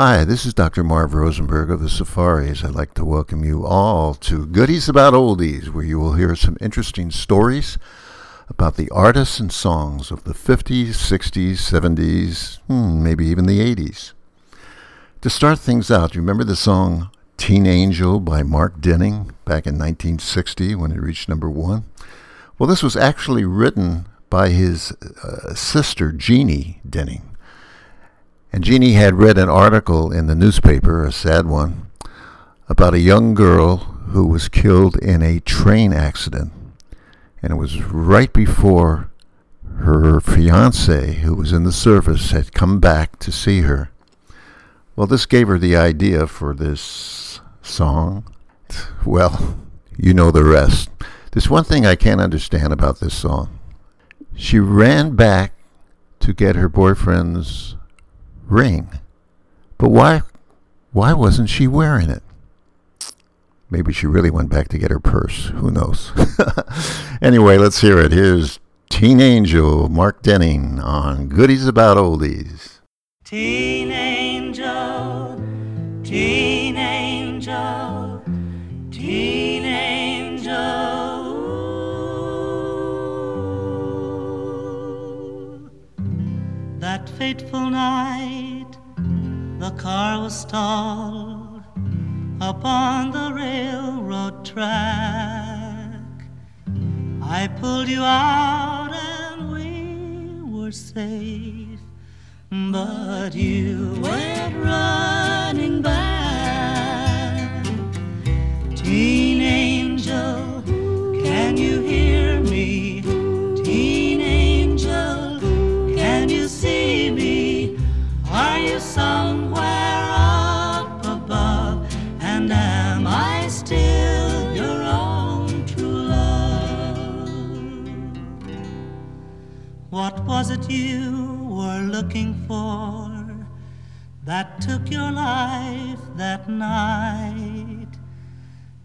Hi, this is Dr. Marv Rosenberg of the Safaris. I'd like to welcome you all to Goodies About Oldies, where you will hear some interesting stories about the artists and songs of the 50s, 60s, 70s, hmm, maybe even the 80s. To start things out, you remember the song Teen Angel by Mark Dinning back in 1960 when it reached number one? Well, this was actually written by his uh, sister, Jeannie Dinning. And Jeannie had read an article in the newspaper, a sad one, about a young girl who was killed in a train accident. And it was right before her fiance, who was in the service, had come back to see her. Well, this gave her the idea for this song. Well, you know the rest. There's one thing I can't understand about this song. She ran back to get her boyfriend's ring. But why why wasn't she wearing it? Maybe she really went back to get her purse. Who knows? anyway, let's hear it. Here's Teen Angel, Mark Dinning on Goodies About Oldies. Teen Angel, Teen Angel, Teen Angel. That fateful night, the car was stalled upon the railroad track. I pulled you out and we were safe, but you went running back. Teen angel, can you hear was it you were looking for that took your life that night?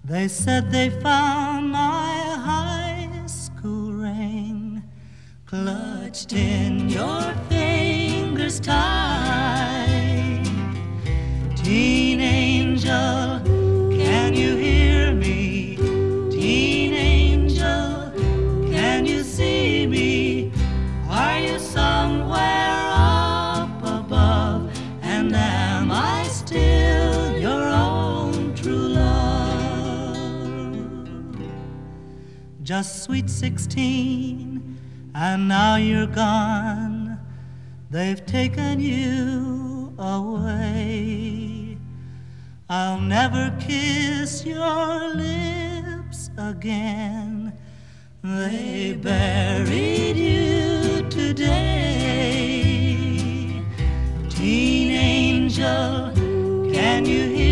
They said they found my high school ring clutched in your fingers tight. Teen angel, Just sweet sixteen, and now you're gone. They've taken you away. I'll never kiss your lips again. They buried you today. Teen angel, can you hear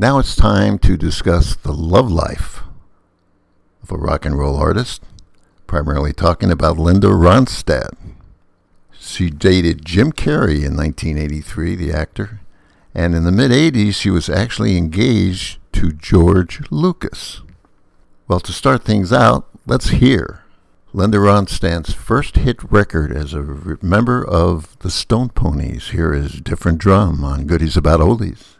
Now it's time to discuss the love life of a rock and roll artist, primarily talking about Linda Ronstadt. She dated Jim Carrey in 1983, the actor, and in the mid 80s she was actually engaged to George Lucas. Well, to start things out, let's hear Linda Ronstadt's first hit record as a member of the Stone Poneys. Here is Different Drum on Goodies About Oldies.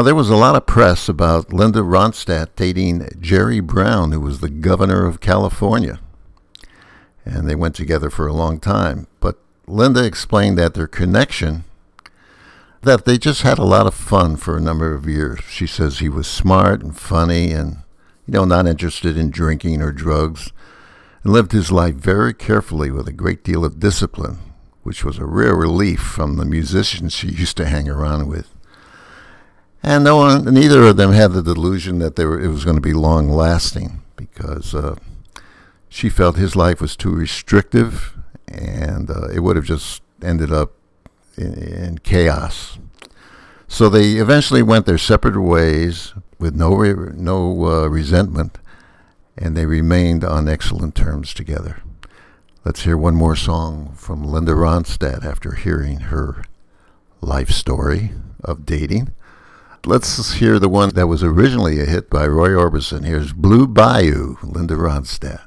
Now, there was a lot of press about Linda Ronstadt dating Jerry Brown, who was the governor of California. And they went together for a long time. But Linda explained that their connection, that they just had a lot of fun for a number of years. She says he was smart and funny and, you know, not interested in drinking or drugs, and lived his life very carefully with a great deal of discipline, which was a rare relief from the musicians she used to hang around with. And no one, neither of them had the delusion that they were, it was going to be long lasting because uh, she felt his life was too restrictive and uh, it would have just ended up in, in, chaos. So they eventually went their separate ways with no, re- no uh, resentment and they remained on excellent terms together. Let's hear one more song from Linda Ronstadt after hearing her life story of dating. Let's hear the one that was originally a hit by Roy Orbison. Here's Blue Bayou, Linda Ronstadt.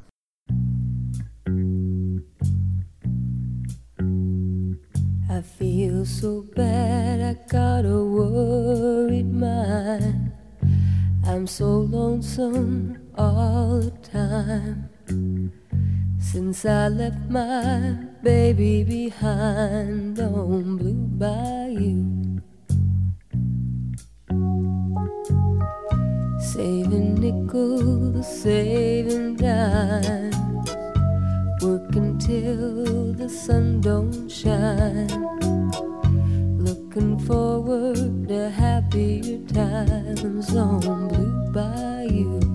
I feel so bad, I got a worried mind. I'm so lonesome all the time. Since I left my baby behind on Blue Bayou. Saving nickels, saving dimes, working till the sun don't shine. Looking forward to happier times on Blue Bayou.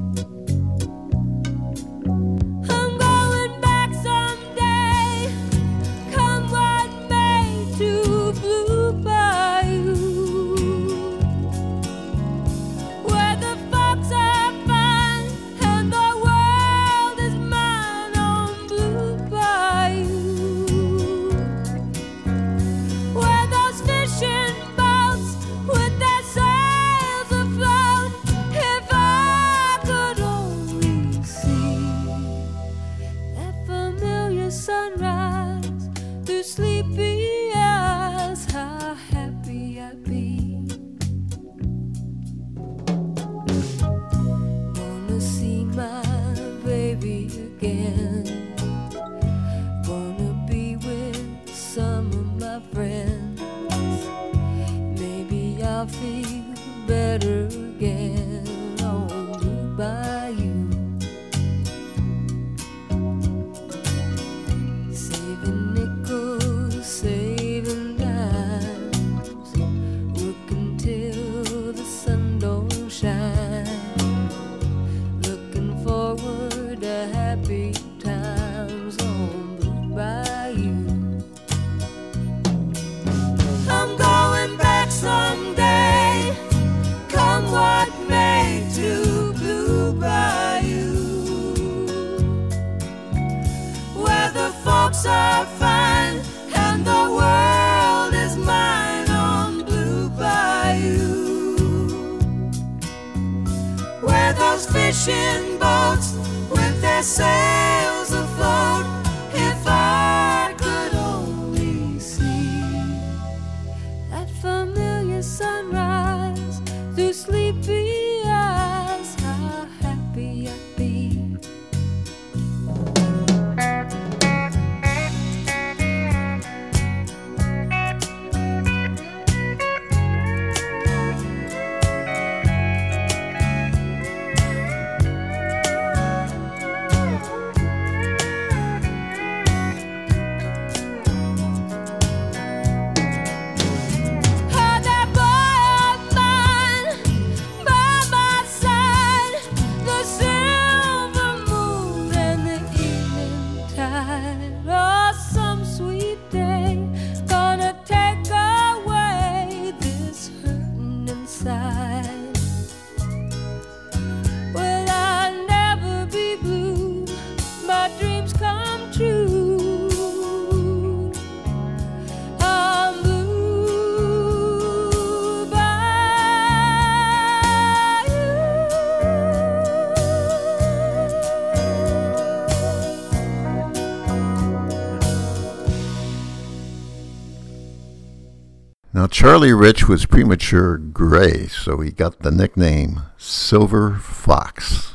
Charlie Rich was premature gray, so he got the nickname Silver Fox.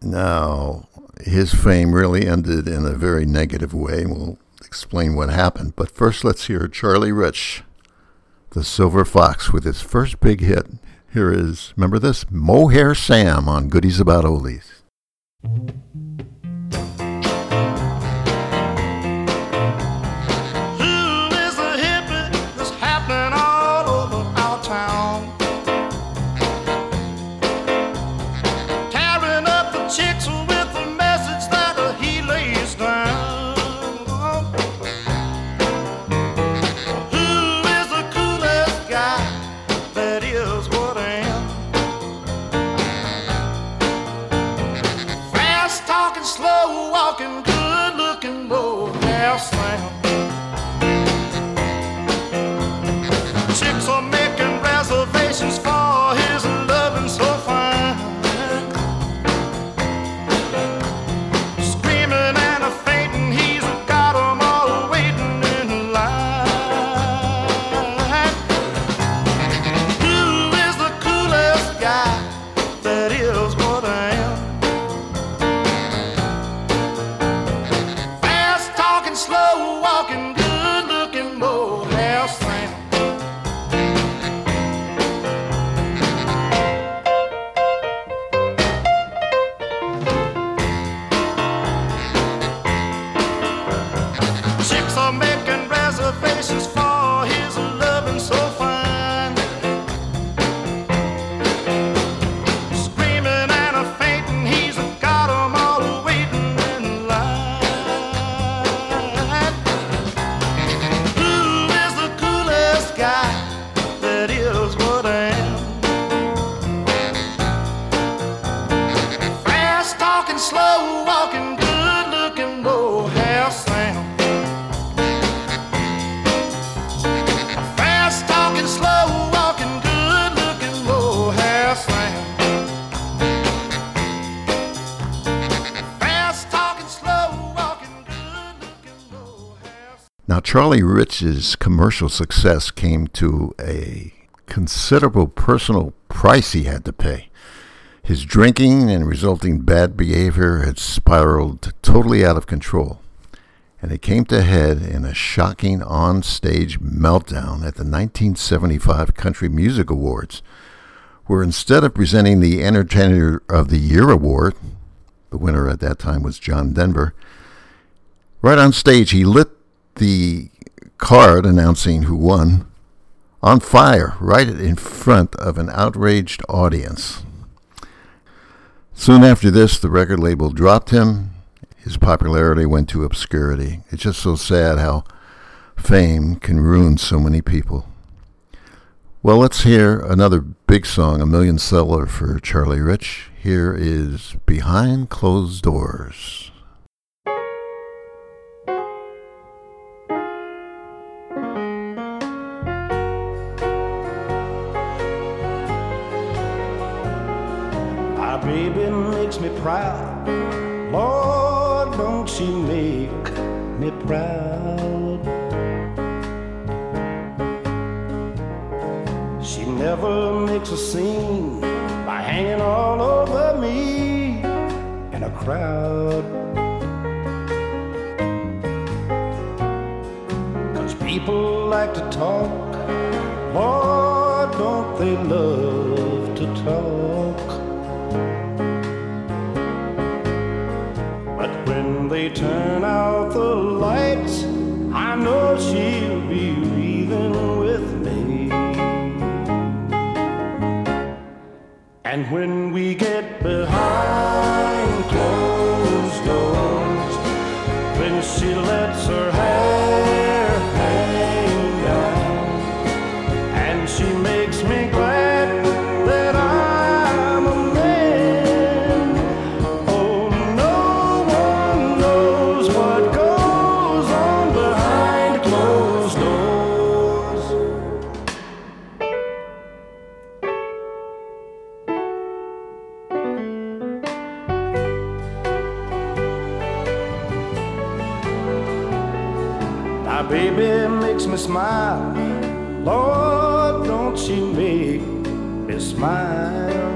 Now, his fame really ended in a very negative way. We'll explain what happened. But first, let's hear Charlie Rich, the Silver Fox, with his first big hit. Here is, remember this? Mohair Sam on Goodies About Oldies. Charlie Rich's commercial success came to a considerable personal price he had to pay. His drinking and resulting bad behavior had spiraled totally out of control, and it came to head in a shocking on-stage meltdown at the 1975 Country Music Awards, where instead of presenting the Entertainer of the Year award, the winner at that time was John Denver, right on stage he lit the card announcing who won on fire right in front of an outraged audience. Soon after this, the record label dropped him. His popularity went to obscurity. It's just so sad how fame can ruin so many people. Well, let's hear another big song, a million seller for Charlie Rich. Here is Behind Closed Doors. Baby makes me proud. Lord, don't she make me proud? She never makes a scene by hanging all over me in a crowd. Cause people like to talk. Lord, don't they love they turn out the lights, I know she'll be breathing with me. And when we get behind closed doors, when she lets her hair smile?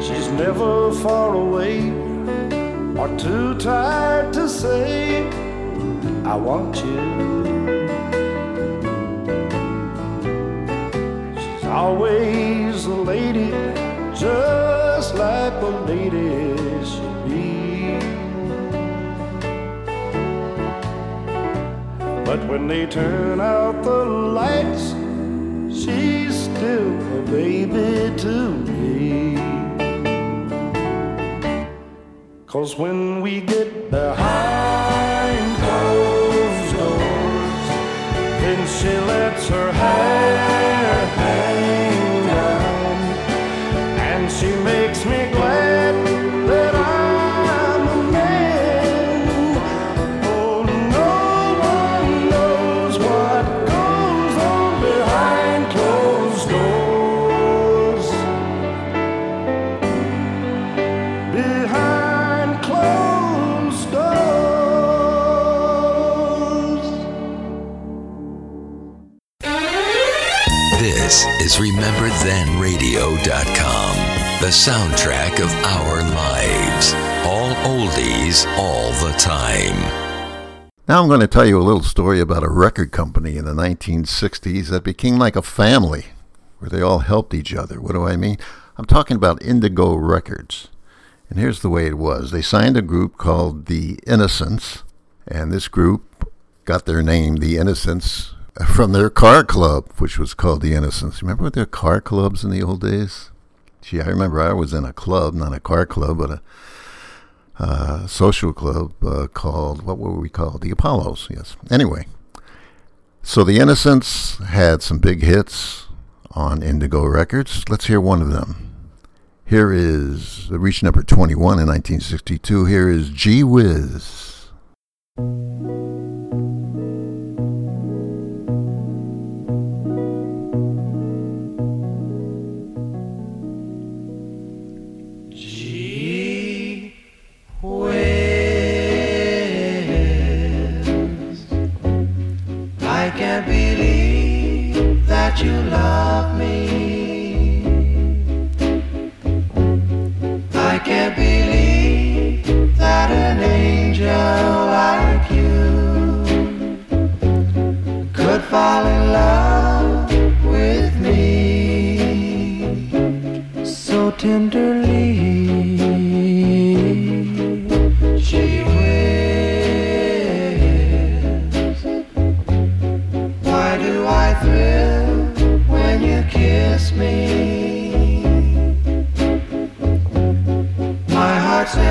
She's never far away or too tired to say, I want you. She's always a lady, just like a lady should be. But when they turn out baby to me. Cause when we get behind closed doors, then she lets her hair the soundtrack of our lives. All oldies, all the time. Now I'm going to tell you a little story about a record company in the 1960s that became like a family, where they all helped each other. What do I mean? I'm talking about Indigo Records. And here's the way it was. They signed a group called The Innocents, and this group got their name, The Innocents, from their car club, which was called The Innocents. Remember their car clubs in the old days? Gee, I remember I was in a club, not a car club, but a uh, social club uh, called, what were we called? The Apollos, yes. Anyway, so The Innocents had some big hits on Indigo Records. Let's hear one of them. Here is, it reached number 21 in 1962. Here is Gee Whiz. You love me. I can't believe that an angel like you could fall in love with me so tenderly.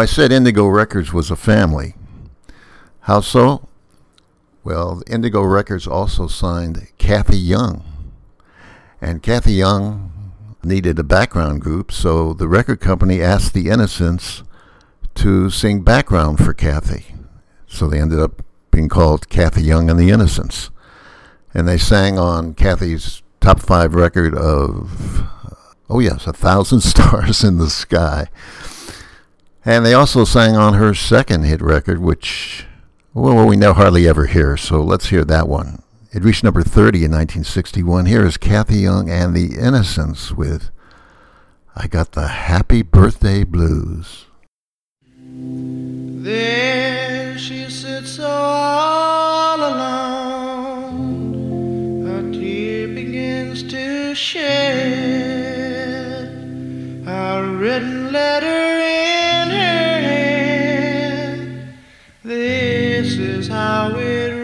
I said Indigo Records was a family. How so? Well, Indigo Records also signed Kathy Young. And Kathy Young needed a background group, so the record company asked the Innocents to sing background for Kathy. So they ended up being called Kathy Young and the Innocents. And they sang on Kathy's top five record of, oh yes, A Thousand Stars in the Sky. And they also sang on her second hit record, which, well, we now hardly ever hear, so let's hear that one. It reached number 30 in 1961. Here is Kathy Young and the Innocents with I Got the Happy Birthday Blues. There she sits all alone, her tear begins to shed. A written letter in her hand. This is how it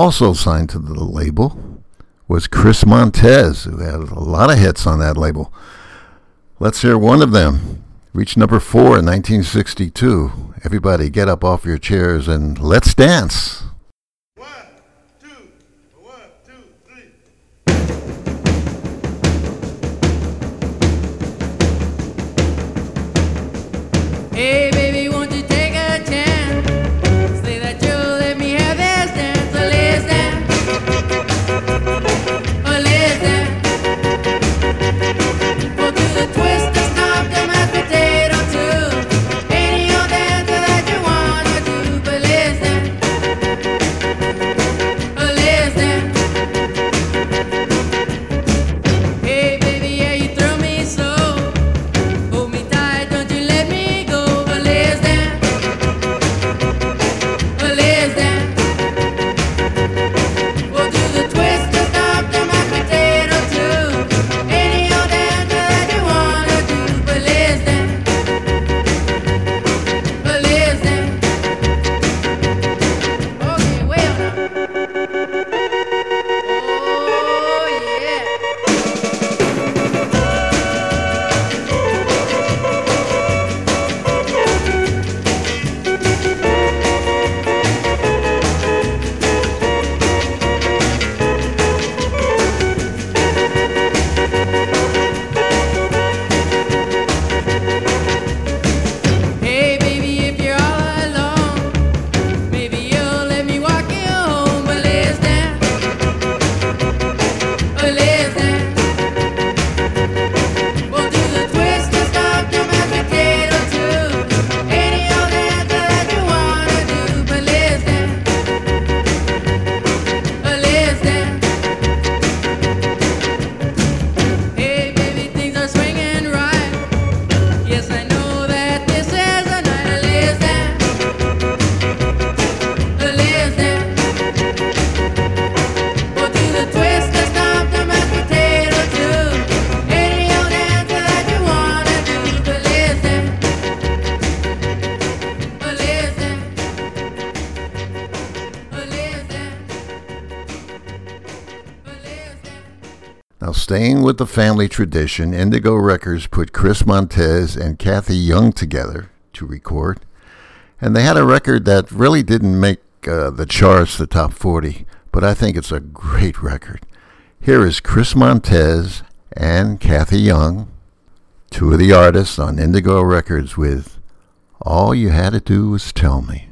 also signed to the label was Chris Montez, who had a lot of hits on that label. Let's hear one of them. Reached number four in 1962. Everybody get up off your chairs and let's dance. Staying with the family tradition, Indigo Records put Chris Montez and Kathy Young together to record. And they had a record that really didn't make uh, the charts, the top 40, but I think it's a great record. Here is Chris Montez and Kathy Young, two of the artists on Indigo Records, with All You Had to Do Was Tell Me.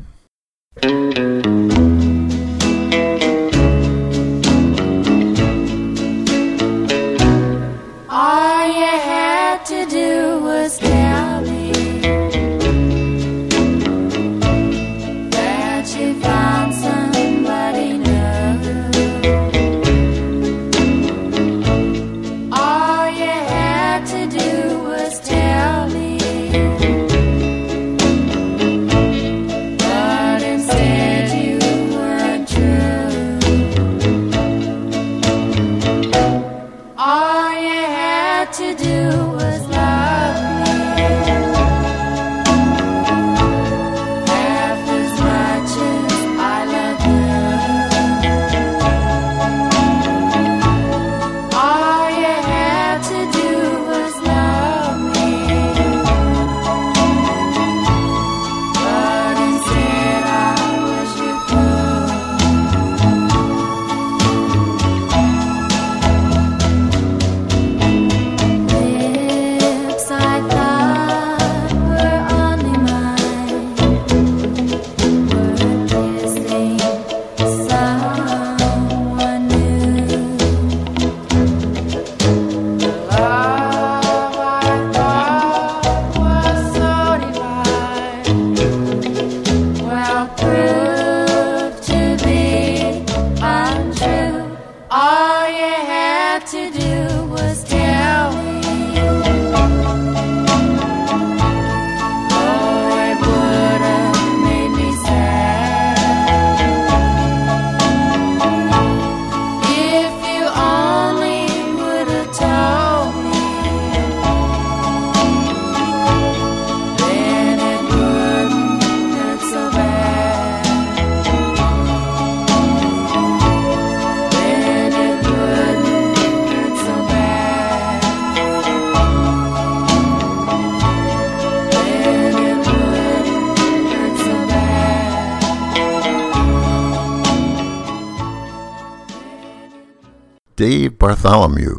Bartholomew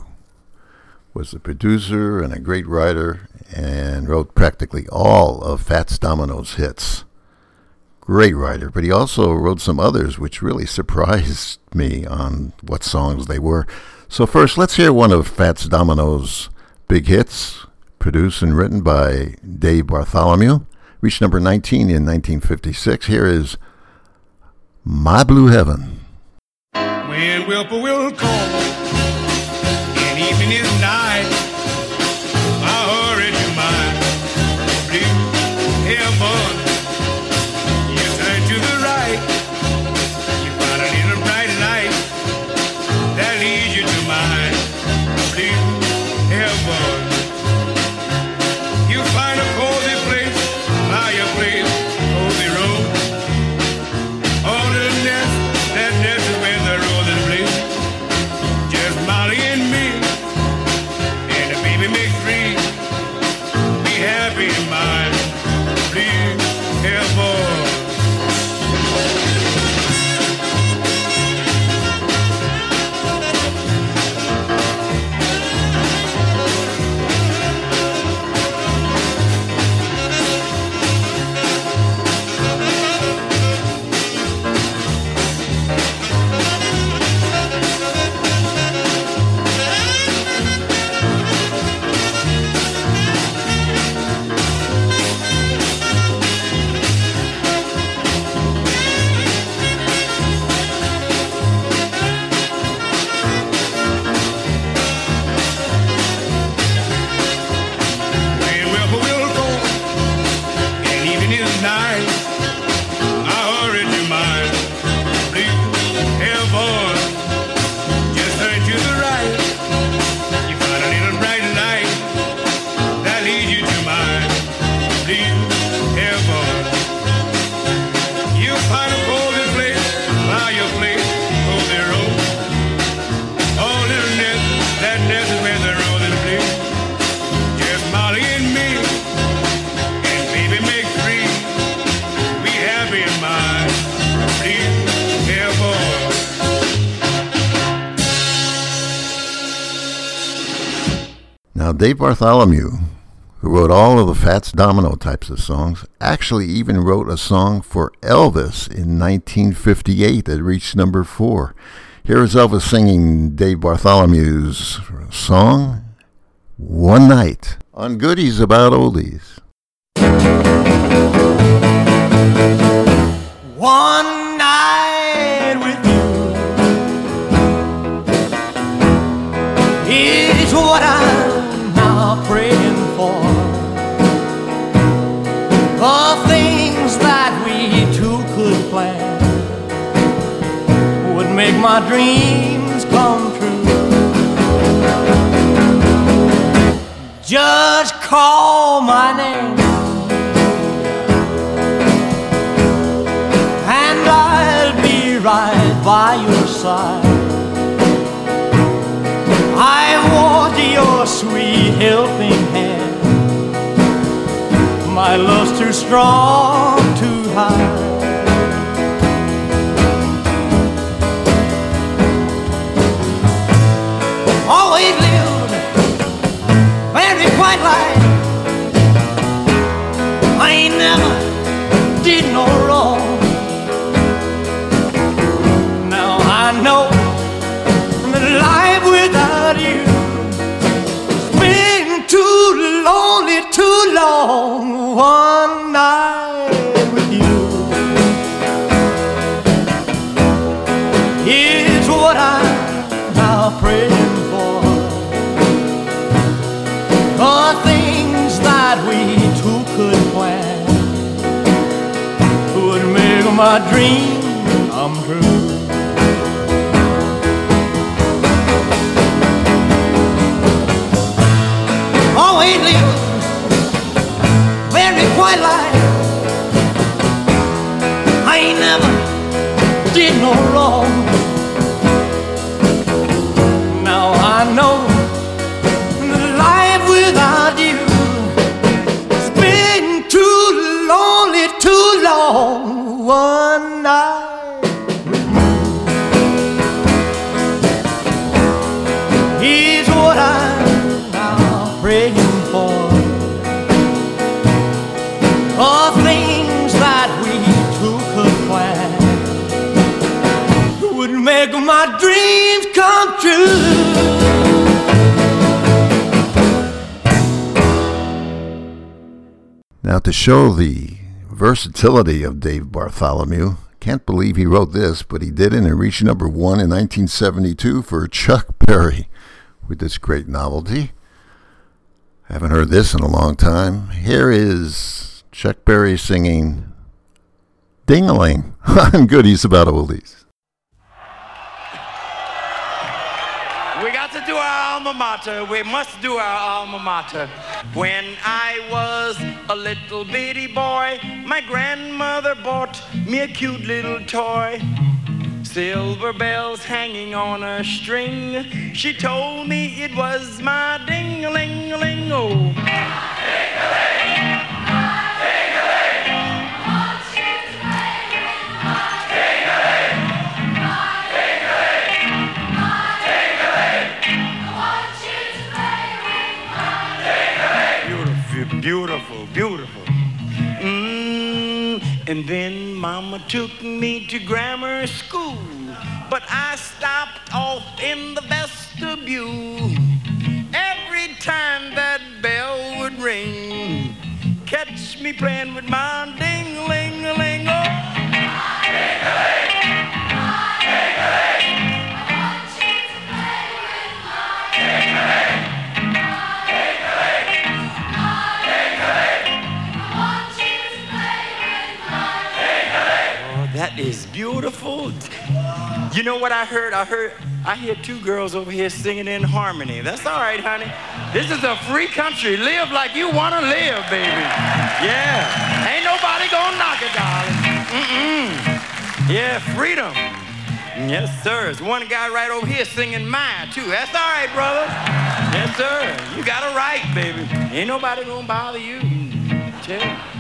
was a producer and a great writer and wrote practically all of Fats Domino's hits. Great writer, but he also wrote some others which really surprised me on what songs they were. So first, let's hear one of Fats Domino's big hits, produced and written by Dave Bartholomew. Reached number 19 in 1956. Here is My Blue Heaven. When whippoorwill call and Now, Dave Bartholomew, who wrote all of the Fats Domino types of songs, actually even wrote a song for Elvis in 1958 that reached number four. Here is Elvis singing Dave Bartholomew's song, One Night, on Goodies About Oldies. One my dreams come true. Just call my name. and I'll be right by your side. I want your sweet helping hand. My love's too strong to hide. Very quiet. I ain't never did no wrong. Now I know that life without you has been too lonely, too long. One night my dream come true. live very quiet life. I never did no wrong. Now I know Now, to show the versatility of Dave Bartholomew, can't believe he wrote this, but he did and it reached number one in 1972 for Chuck Berry with this great novelty. Haven't heard this in a long time. Here is Chuck Berry singing Ding-a-ling on Goodies About Oldies. Alma mater. We must do our alma mater. When I was a little bitty boy, my grandmother bought me a cute little toy. Silver bells hanging on a string. She told me it was my ding-a-ling-a-ling. Oh. And then Mama took me to grammar school, but I stopped off in the vestibule. Every time that bell would ring, catch me playing with my beautiful. You know what I heard? I heard I hear two girls over here singing in harmony. That's all right, honey. This is a free country. Live like you want to live, baby. Yeah. Ain't nobody gonna knock it, darling. Mm-mm. Yeah, freedom. Yes, sir. There's one guy right over here singing mine, too. That's all right, brother. Yes, sir. You got a right, baby. Ain't nobody gonna bother you. Tell you.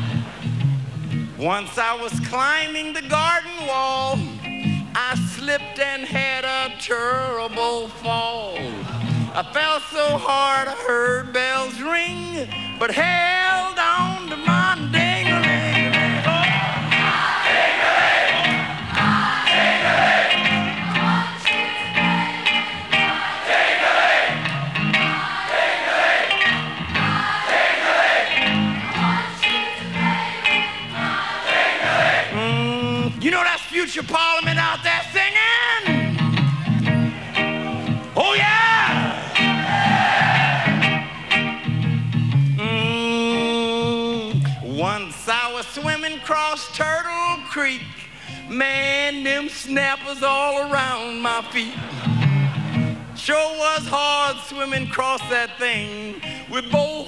Once I was climbing the garden wall, I slipped and had a terrible fall. I fell so hard I heard bells ring, but held on to my future Parliament out there singing? Oh yeah! Mm, once I was swimming across Turtle Creek, man, them snappers all around my feet. Sure was hard swimming across that thing with both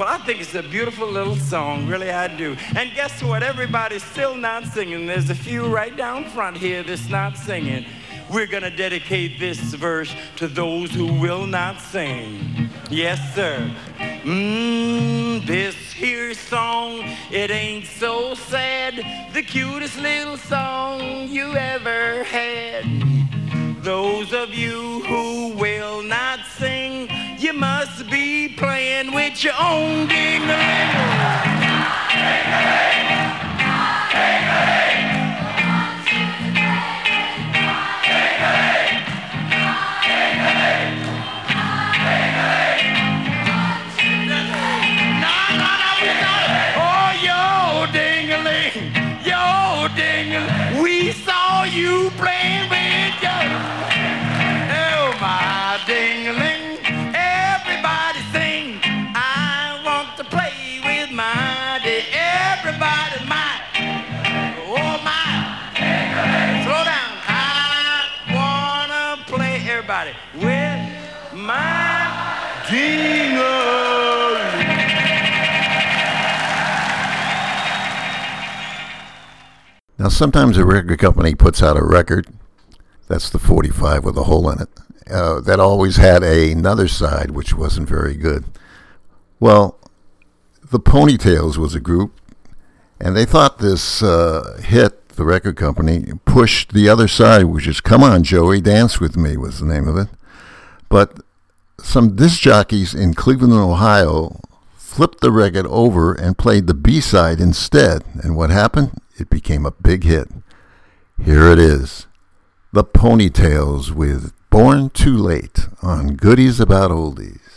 beautiful. I think it's a beautiful little song, really I do. And guess what? Everybody's still not singing. There's a few right down front here that's not singing. We're going to dedicate this verse to those who will not sing. Yes, sir. Mmm, this here song, it ain't so sad. The cutest little song you ever had. Those of you who will not sing, you must be playing with your own ding-a-ling. Oh, Now, sometimes a record company puts out a record, that's the 45 with a hole in it, uh, that always had another side which wasn't very good. Well, the Poni-Tails was a group, and they thought this uh, hit, the record company, pushed the other side, which is Come On Joey, Dance With Me was the name of it. But some disc jockeys in Cleveland, Ohio flipped the record over and played the B-side instead. And what happened? It became a big hit. Here it is. The Poni-Tails with Born Too Late on Goodies About Oldies.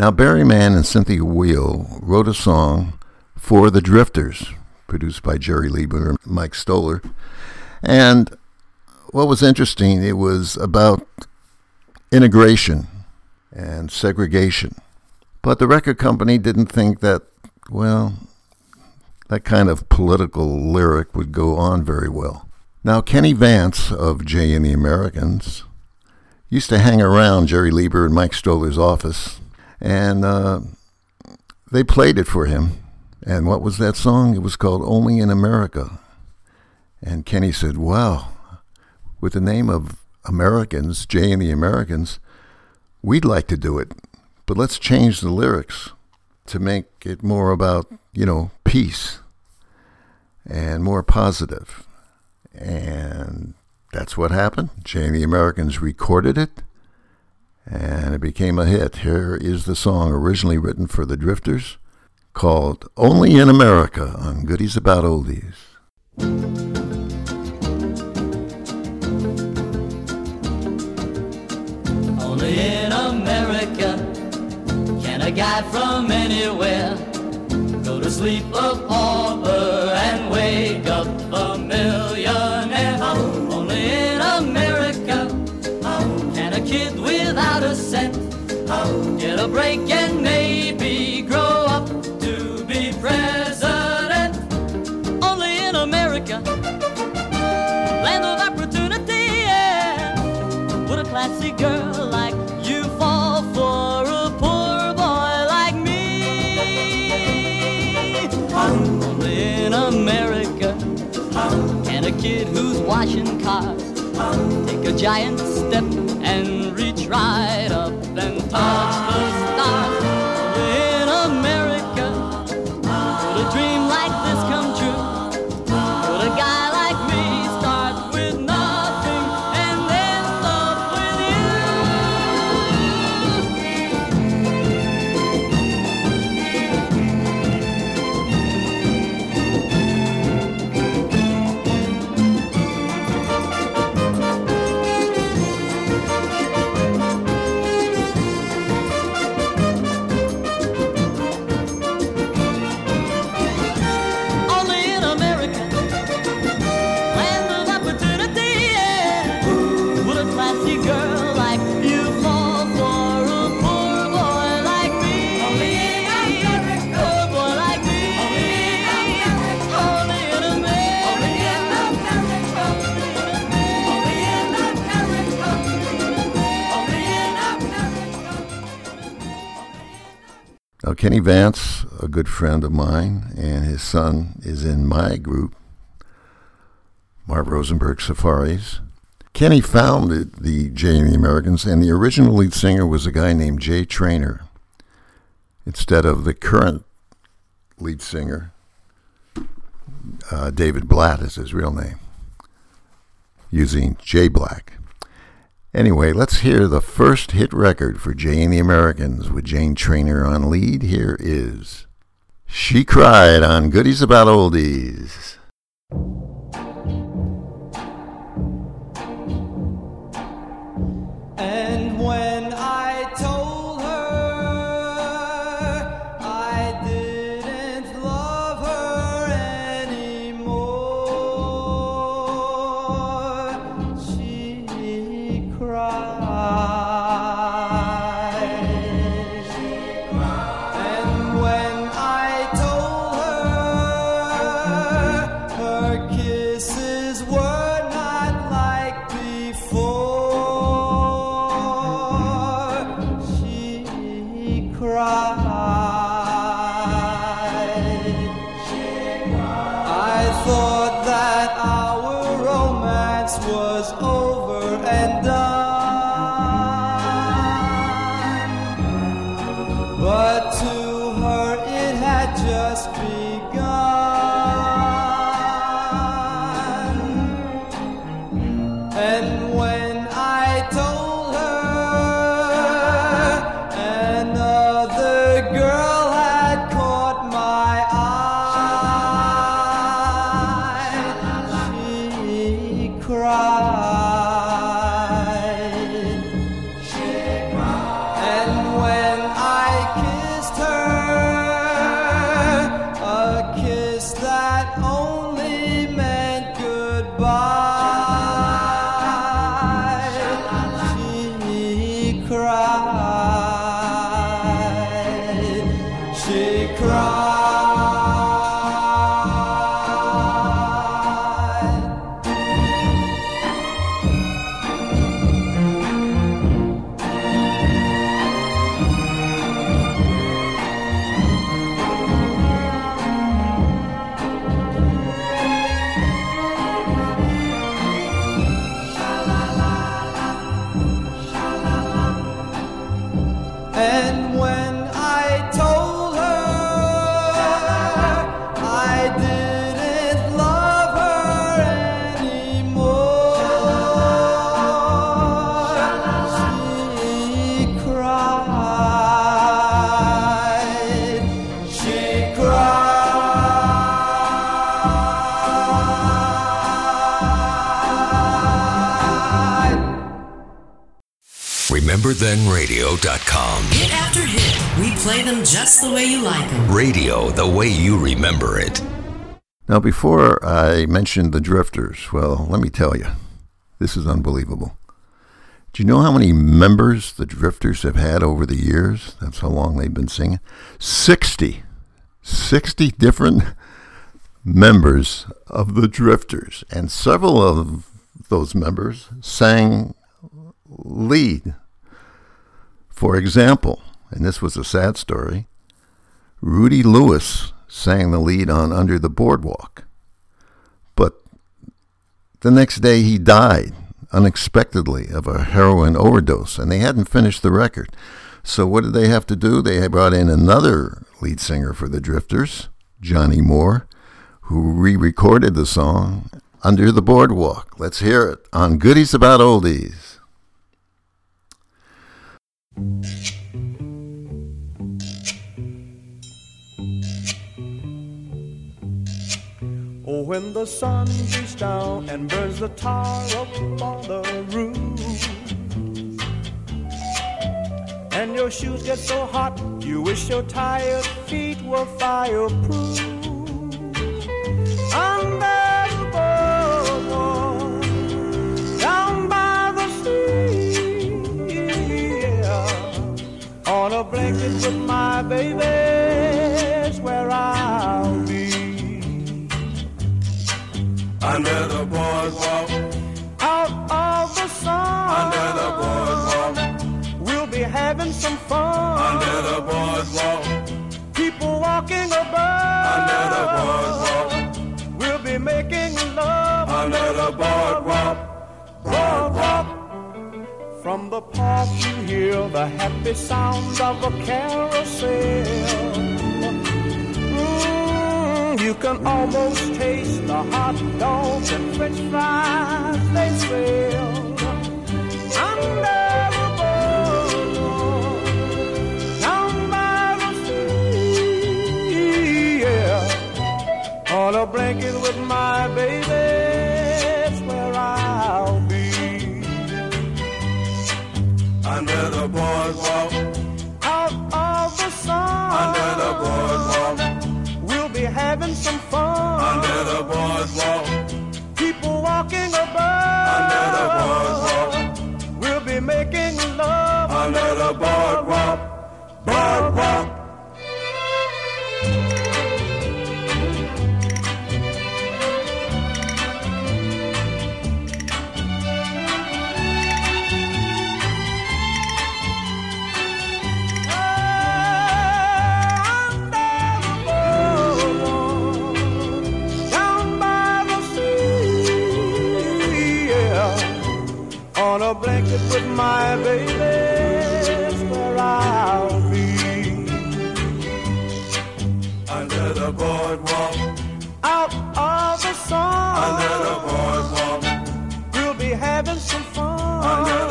Now, Barry Mann and Cynthia Weil wrote a song for the Drifters, produced by Jerry Leiber and Mike Stoller. And what was interesting, it was about integration and segregation. But the record company didn't think that, well, that kind of political lyric would go on very well. Now, Kenny Vance of Jay and the Americans used to hang around Jerry Leiber and Mike Stoller's office, and uh, they played it for him. And what was that song? It was called Only in America. And Kenny said, Wow, with the name of Americans, Jay and the Americans, we'd like to do it, but let's change the lyrics to make it more about, you know, peace and more positive. And that's what happened. Jay and the Americans recorded it, and it became a hit. Here is the song originally written for the Drifters called Only in America on Goodies About Oldies. Only in America can a guy from anywhere go to sleep a pauper and wake up a millionaire. Only in America can a kid get a break and maybe grow up to be president. Only in America, land of opportunity. Yeah. Would a classy girl like you fall for a poor boy like me? Only in America can a kid who's washing cars take a giant step and and touch Kenny Vance, a good friend of mine, and his son is in my group, Marv Rosenberg Safaris. Kenny founded the Jay and the Americans, and the original lead singer was a guy named Jay Traynor, instead of the current lead singer, uh, David Blatt is his real name, using Jay Black. Anyway, let's hear the first hit record for Jay and the Americans with Jane Traynor on lead. Here is She Cried on Goodies About Oldies. Was RememberThenRadio.com. Hit after hit, we play them just the way you like them. Radio the way you remember it. Now, before I mentioned the Drifters, well, let me tell you, this is unbelievable. Do you know how many members the Drifters have had over the years? That's how long they've been singing. 60. 60 different members of the Drifters. And several of those members sang lead. For example, and this was a sad story, Rudy Lewis sang the lead on Under the Boardwalk. But the next day he died unexpectedly of a heroin overdose, and they hadn't finished the record. So what did they have to do? They brought in another lead singer for the Drifters, Johnny Moore, who re-recorded the song Under the Boardwalk. Let's hear it on Goodies About Oldies. Oh, when the sun beats down and burns the tar up on the roof, and your shoes get so hot, you wish your tired feet were fireproof. Under on a blanket with my baby's where I'll be. Under the boardwalk, out of the sun. under the boardwalk, We'll be having some fun. under the boardwalk, People walking above. under the boardwalk, We'll be making love. under the boardwalk. From the park you hear the happy sounds of a carousel. Mm, you can almost taste the hot dogs and french fries they sell. Under the boardwalk, down by the sea, yeah. On a blanket with my baby, boardwalk, Out of the sun, under the boardwalk, we'll be having some fun. under the boardwalk, People walking above, under the boardwalk, we'll be making love. under the boardwalk, boardwalk.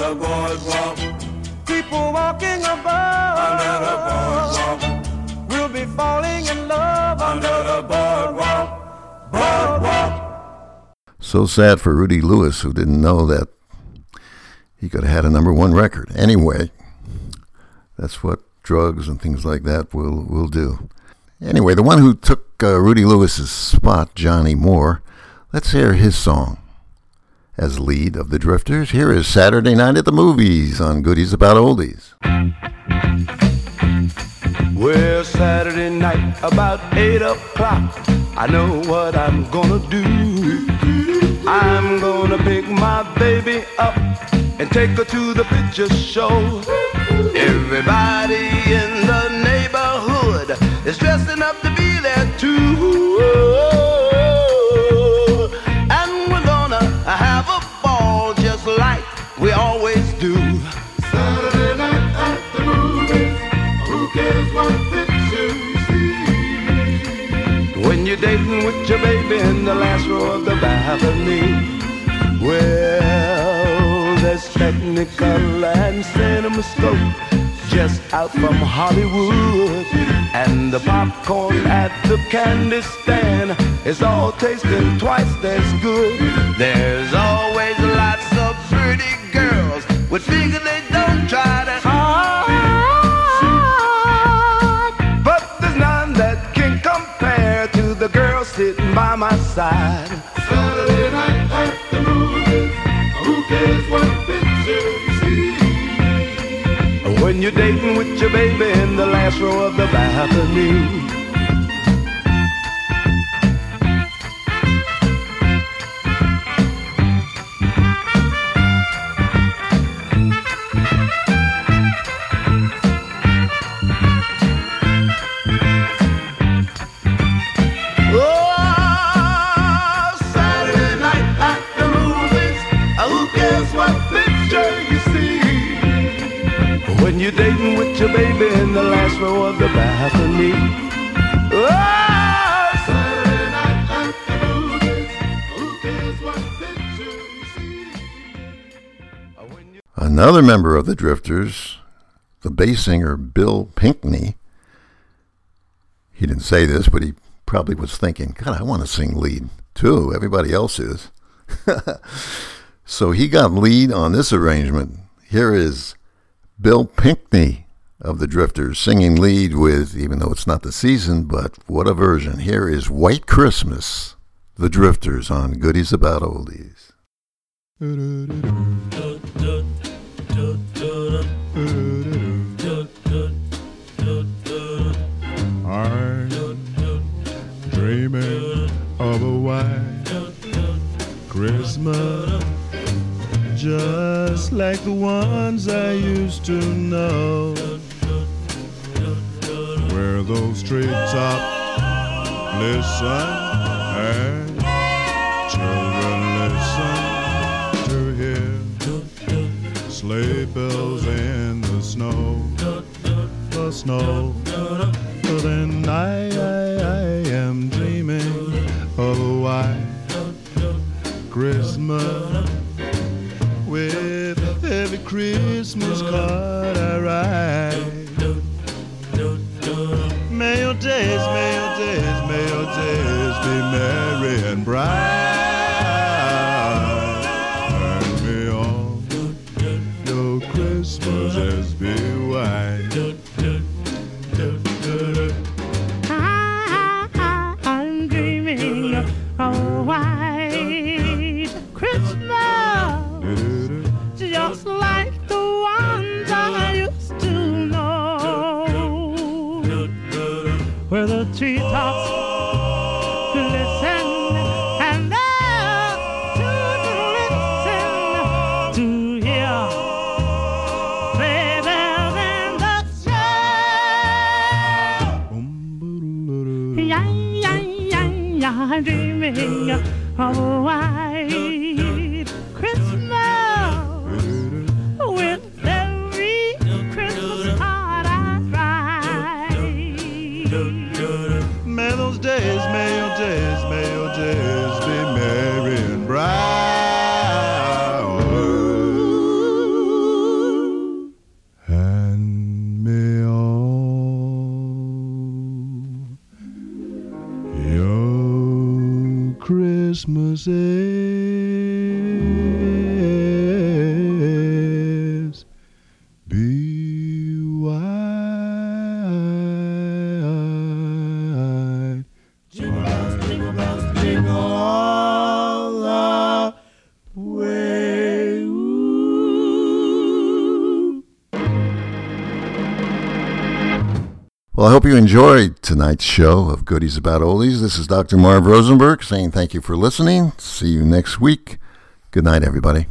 Under the boardwalk, People walking above, under the boardwalk, we'll be falling in love under the boardwalk, boardwalk. So sad for Rudy Lewis, who didn't know that he could have had a number one record. Anyway, that's what drugs and things like that will, will do. Anyway, the one who took uh, Rudy Lewis's spot, Johnny Moore, let's hear his song. As lead of the Drifters, here is Saturday Night at the Movies on Goodies About Oldies. Well, Saturday night about 8 o'clock, I know what I'm gonna do. I'm gonna pick my baby up and take her to the picture show. Everybody in the neighborhood is dressing up to be there When you're dating with your baby in the last row of the balcony. Well, there's Technicolor and CinemaScope just out from Hollywood. And the popcorn at the candy stand is all tasting twice as good. There's always lots of pretty girls with figure my side. Saturday night at the movies. Who cares what picture you see? When you're dating with your baby in the last row of the balcony. Balcony. Oh? Another member of the Drifters, the bass singer Bill Pinkney. He didn't say this, but he probably was thinking, God, I want to sing lead too. Everybody else is. so he got lead on this arrangement. Here is Bill Pinkney of the Drifters singing lead with, even though it's not the season, but what a version. Here is White Christmas, the Drifters on Goodies About Oldies. I'm dreaming of a white Christmas, just like the ones I used to know, where those treetops listen and children listen to hear. Sleigh bells in the snow, the snow. Then I, I, I am dreaming of a white Christmas. With every Christmas card I write. May your days, may your days, may your days be merry and bright. Hope you enjoyed tonight's show of Goodies About Oldies. This is Dr. Marv Rosenberg saying thank you for listening. See you next week. Good night, everybody.